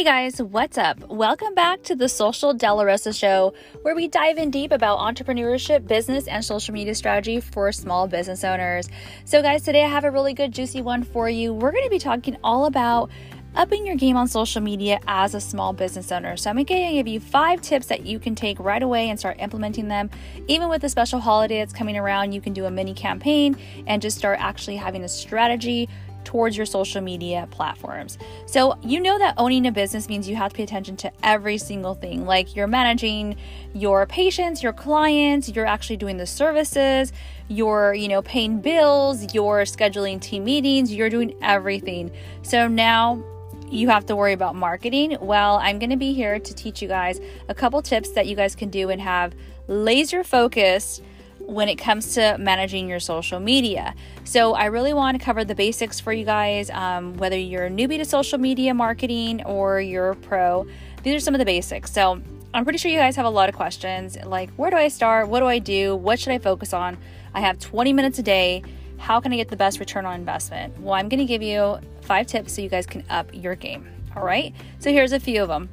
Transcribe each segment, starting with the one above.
Hey guys, what's up? Welcome back to the Social Della Rosa Show, where we dive in deep about entrepreneurship, business, and social media strategy for small business owners. So, guys, today I have a really good, juicy one for you. We're going to be talking all about upping your game on social media as a small business owner. So, I'm going to give you five tips that you can take right away and start implementing them. Even with the special holiday that's coming around, you can do a mini campaign and just start actually having a strategy towards your social media platforms. So, you know that owning a business means you have to pay attention to every single thing. Like you're managing your patients, your clients, you're actually doing the services, you're, you know, paying bills, you're scheduling team meetings, you're doing everything. So now you have to worry about marketing. Well, I'm going to be here to teach you guys a couple tips that you guys can do and have laser focused when it comes to managing your social media. So, I really want to cover the basics for you guys, um, whether you're a newbie to social media marketing or you're a pro. These are some of the basics. So, I'm pretty sure you guys have a lot of questions like, where do I start? What do I do? What should I focus on? I have 20 minutes a day. How can I get the best return on investment? Well, I'm going to give you five tips so you guys can up your game. All right. So, here's a few of them.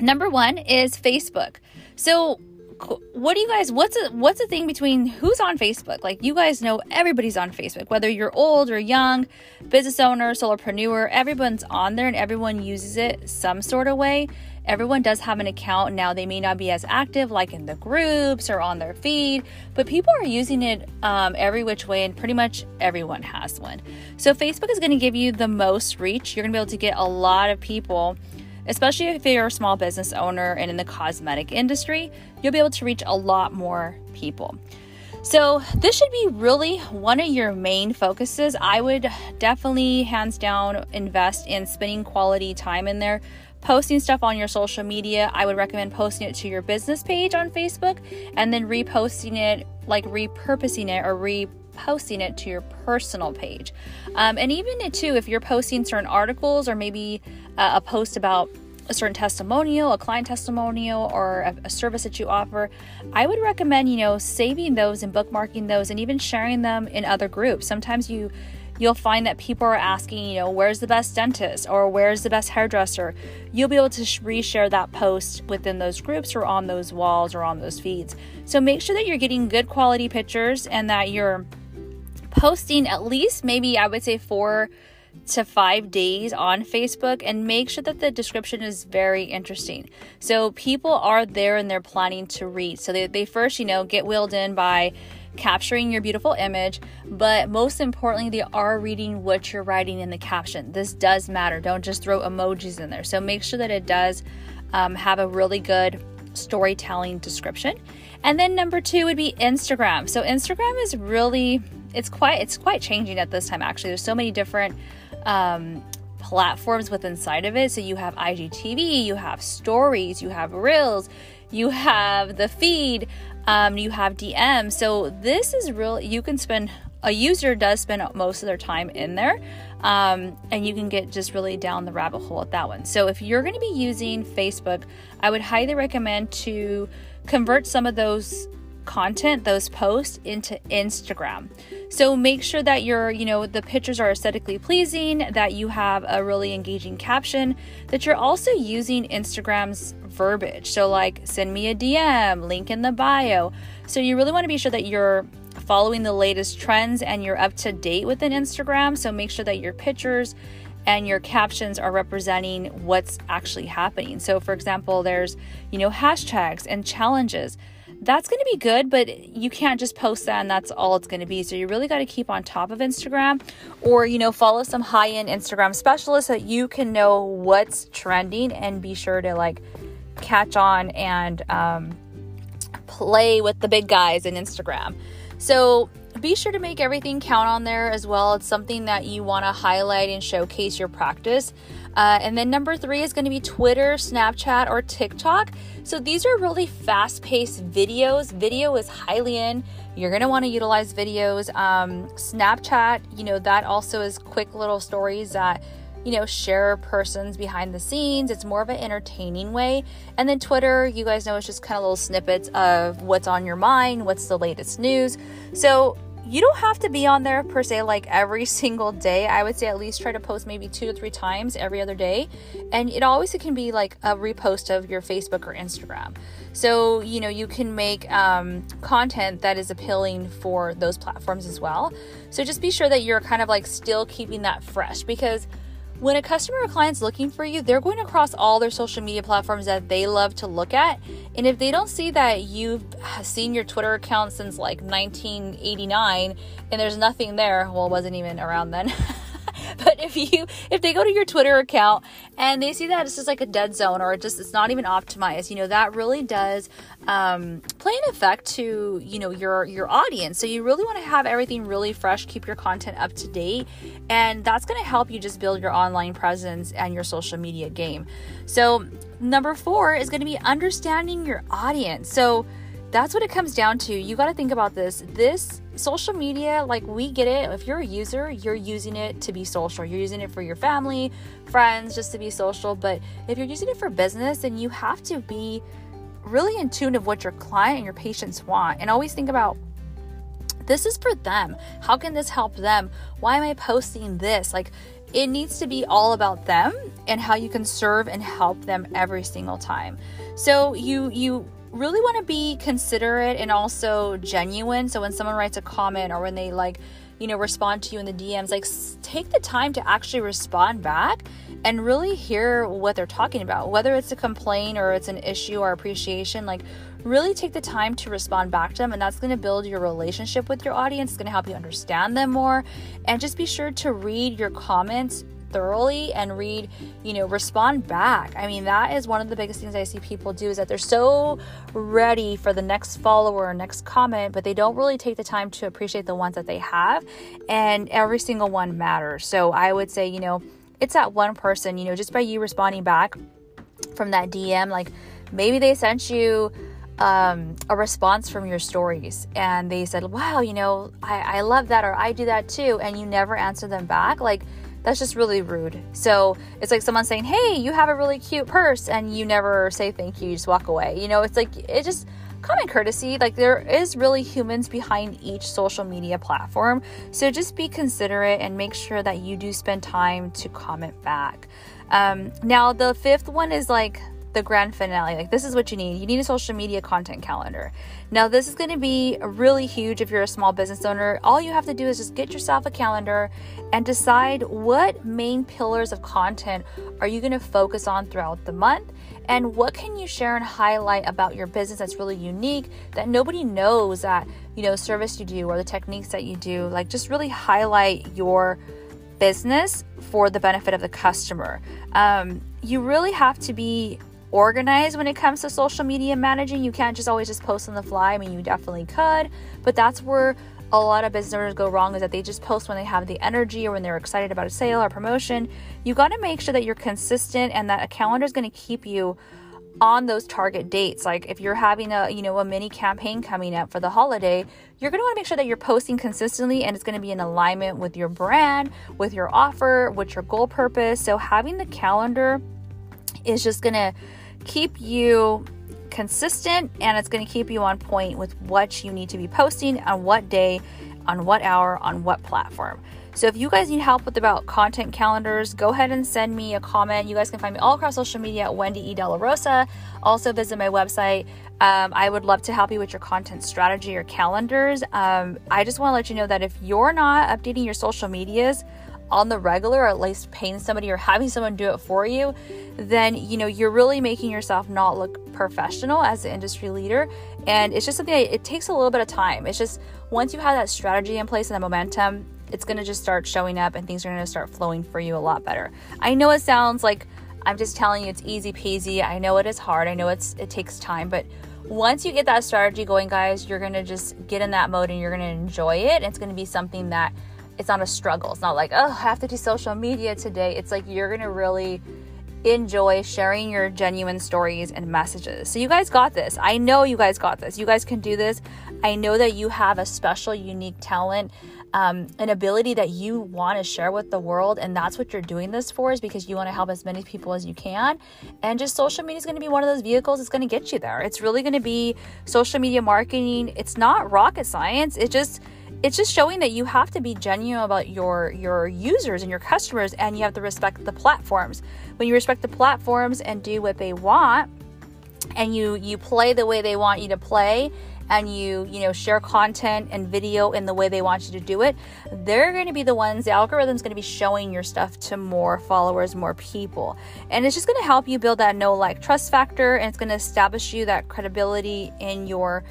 Number one is Facebook. So, what do you guys what's a, what's the thing between who's on facebook? Like you guys know everybody's on facebook whether you're old or young business owner solopreneur everyone's on there and everyone uses it some sort of way. Everyone does have an account. Now they may not be as active like in the groups or on their feed but people are using it um, every which way and pretty much everyone has one. So facebook is going to give you the most reach. You're going to be able to get a lot of people especially if you're a small business owner and in the cosmetic industry, you'll be able to reach a lot more people. So, this should be really one of your main focuses. I would definitely, hands down, invest in spending quality time in there. Posting stuff on your social media, I would recommend posting it to your business page on Facebook and then reposting it, like repurposing it or reposting it to your personal page. Um, and even too, if you're posting certain articles or maybe uh, a post about a certain testimonial, a client testimonial, or a, a, service that you offer, I would recommend, you know, saving those and bookmarking those and even sharing them in other groups. Sometimes you you'll find that people are asking, you know, where's the best dentist or where's the best hairdresser. You'll be able to reshare that post within those groups or on those walls or on those feeds. So make sure that you're getting good quality pictures and that you're posting at least maybe I would say four to five days on Facebook and make sure that the description is very interesting. So people are there and they're planning to read. So they, they first, you know, get wheeled in by capturing your beautiful image, but most importantly, they are reading what you're writing in the caption. This does matter. Don't just throw emojis in there. So make sure that it does um, have a really good storytelling description. And then number two would be Instagram. So Instagram is really it's quite it's quite changing at this time actually. There's so many different um, platforms with inside of it. So you have IGTV, you have stories, you have reels, you have the feed, um, you have DM. So this is real. You can spend a user does spend most of their time in there, um, and you can get just really down the rabbit hole at that one. So if you're going to be using Facebook, I would highly recommend to convert some of those content, those posts into Instagram. So make sure that your, you know, the pictures are aesthetically pleasing, that you have a really engaging caption, that you're also using Instagram's verbiage. So like send me a DM, link in the bio. So you really want to be sure that you're following the latest trends and you're up to date within Instagram. So make sure that your pictures and your captions are representing what's actually happening. So for example, there's, you know, hashtags and challenges that's going to be good, but you can't just post that and that's all it's going to be. So you really got to keep on top of Instagram or, you know, follow some high end Instagram specialists so that you can know what's trending and be sure to like catch on and um, play with the big guys in Instagram. So be sure to make everything count on there as well. It's something that you want to highlight and showcase your practice. Uh, and then number three is going to be Twitter, Snapchat, or TikTok. So these are really fast paced videos. Video is highly in. You're going to want to utilize videos. Um, Snapchat, you know, that also is quick little stories that you know, share persons behind the scenes. It's more of an entertaining way. And then Twitter, you guys know, it's just kind of little snippets of what's on your mind, what's the latest news. So you don't have to be on there per se like every single day. I would say at least try to post maybe two to three times every other day. And it always it can be like a repost of your Facebook or Instagram. So, you know, you can make um, content that is appealing for those platforms as well. So just be sure that you're kind of like still keeping that fresh because when a customer or client's looking for you, they're going across all their social media platforms that they love to look at. And if they don't see that you've seen your Twitter account since like 1989 and there's nothing there, well, it wasn't even around then. if you if they go to your Twitter account and they see that it's just like a dead zone or it just it's not even optimized, you know, that really does um, play an effect to you know your your audience. So you really want to have everything really fresh, keep your content up to date, and that's going to help you just build your online presence and your social media game. So number four is going to be understanding your audience. So that's what it comes down to. You got to think about this. This social media, like we get it. If you're a user, you're using it to be social. You're using it for your family, friends, just to be social. But if you're using it for business, then you have to be really in tune of what your client and your patients want. And always think about this is for them. How can this help them? Why am I posting this? Like it needs to be all about them and how you can serve and help them every single time. So you you really want to be considerate and also genuine. So when someone writes a comment or when they like, you know, respond to you in the DMs, like take the time to actually respond back and really hear what they're talking about, whether it's a complaint or it's an issue or appreciation. Like, really take the time to respond back to them, and that's going to build your relationship with your audience. It's going to help you understand them more, and just be sure to read your comments thoroughly and read, you know, respond back. I mean, that is one of the biggest things I see people do is that they're so ready for the next follower or next comment, but they don't really take the time to appreciate the ones that they have. And every single one matters. So I would say, you know, it's that one person, you know, just by you responding back from that DM, like maybe they sent you um, a response from your stories and they said, wow, you know, I, I love that or I do that too. And you never answer them back. Like, that's just really rude. So it's like someone saying, Hey, you have a really cute purse, and you never say thank you, you just walk away. You know, it's like, it just, common courtesy. Like there is really humans behind each social media platform. So just be considerate and make sure that you do spend time to comment back. Um, now, the fifth one is like the grand finale. Like, this is what you need. You need a social media content calendar. Now, this is going to be really huge if you're a small business owner. All you have to do is just get yourself a calendar and decide what main pillars of content are you going to focus on throughout the month and what can you share and highlight about your business that's really unique that nobody knows that you know service you do or the techniques that you do like just really highlight your business for the benefit of the customer um, you really have to be organized when it comes to social media managing. You can't just always just post on the fly. I mean, you definitely could, but that's where a lot of business owners go wrong is that they just post when they have the energy or when they're excited about a sale or promotion. You got to make sure that you're consistent and that a calendar is going to keep you on those target dates like if you're having a you know a mini campaign coming up for the holiday you're going to want to make sure that you're posting consistently and it's going to be in alignment with your brand with your offer with your goal purpose so having the calendar is just going to keep you consistent and it's going to keep you on point with what you need to be posting on what day, on what hour, on what platform. So if you guys need help with about content calendars, go ahead and send me a comment. You guys can find me all across social media at Wendy E. De La Rosa. Also visit my website. Um, I would love to help you with your content strategy or calendars. Um, I just want to let you know that if you're not updating your social medias, on the regular, or at least paying somebody or having someone do it for you, then you know you're really making yourself not look professional as an industry leader. And it's just something that it takes a little bit of time. It's just once you have that strategy in place and that momentum, it's gonna just start showing up and things are gonna start flowing for you a lot better. I know it sounds like I'm just telling you it's easy peasy. I know it is hard. I know it's it takes time, but once you get that strategy going, guys, you're gonna just get in that mode and you're gonna enjoy it. It's gonna be something that it's not a struggle. It's not like, oh, I have to do social media today. It's like you're going to really enjoy sharing your genuine stories and messages. So, you guys got this. I know you guys got this. You guys can do this. I know that you have a special, unique talent, um, an ability that you want to share with the world. And that's what you're doing this for, is because you want to help as many people as you can. And just social media is going to be one of those vehicles that's going to get you there. It's really going to be social media marketing. It's not rocket science. It just, it's just showing that you have to be genuine about your your users and your customers and you have to respect the platforms. When you respect the platforms and do what they want and you you play the way they want you to play and you you know share content and video in the way they want you to do it they're going to be the ones the algorithm's going to be showing your stuff to more followers more people. And it's just going to help you build that know like trust factor and it's going to establish you that credibility in your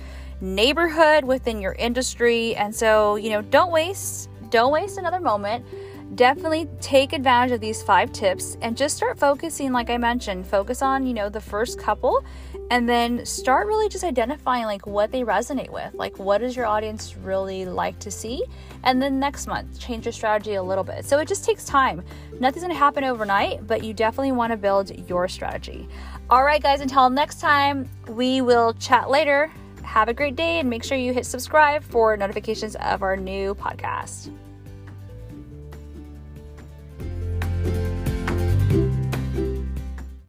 neighborhood within your industry. And so you know don't waste don't waste another moment. Definitely take advantage of these five tips and just start focusing like i mentioned focus on you know the first couple and then start really just identifying like what they resonate with. Like what does your audience really like to see? And then next month change your strategy a little bit. So it just takes time. Nothing's to happen overnight but you definitely want to build your strategy. All right guys until next time we will chat later have a great day and make sure you hit subscribe for notifications of our new podcast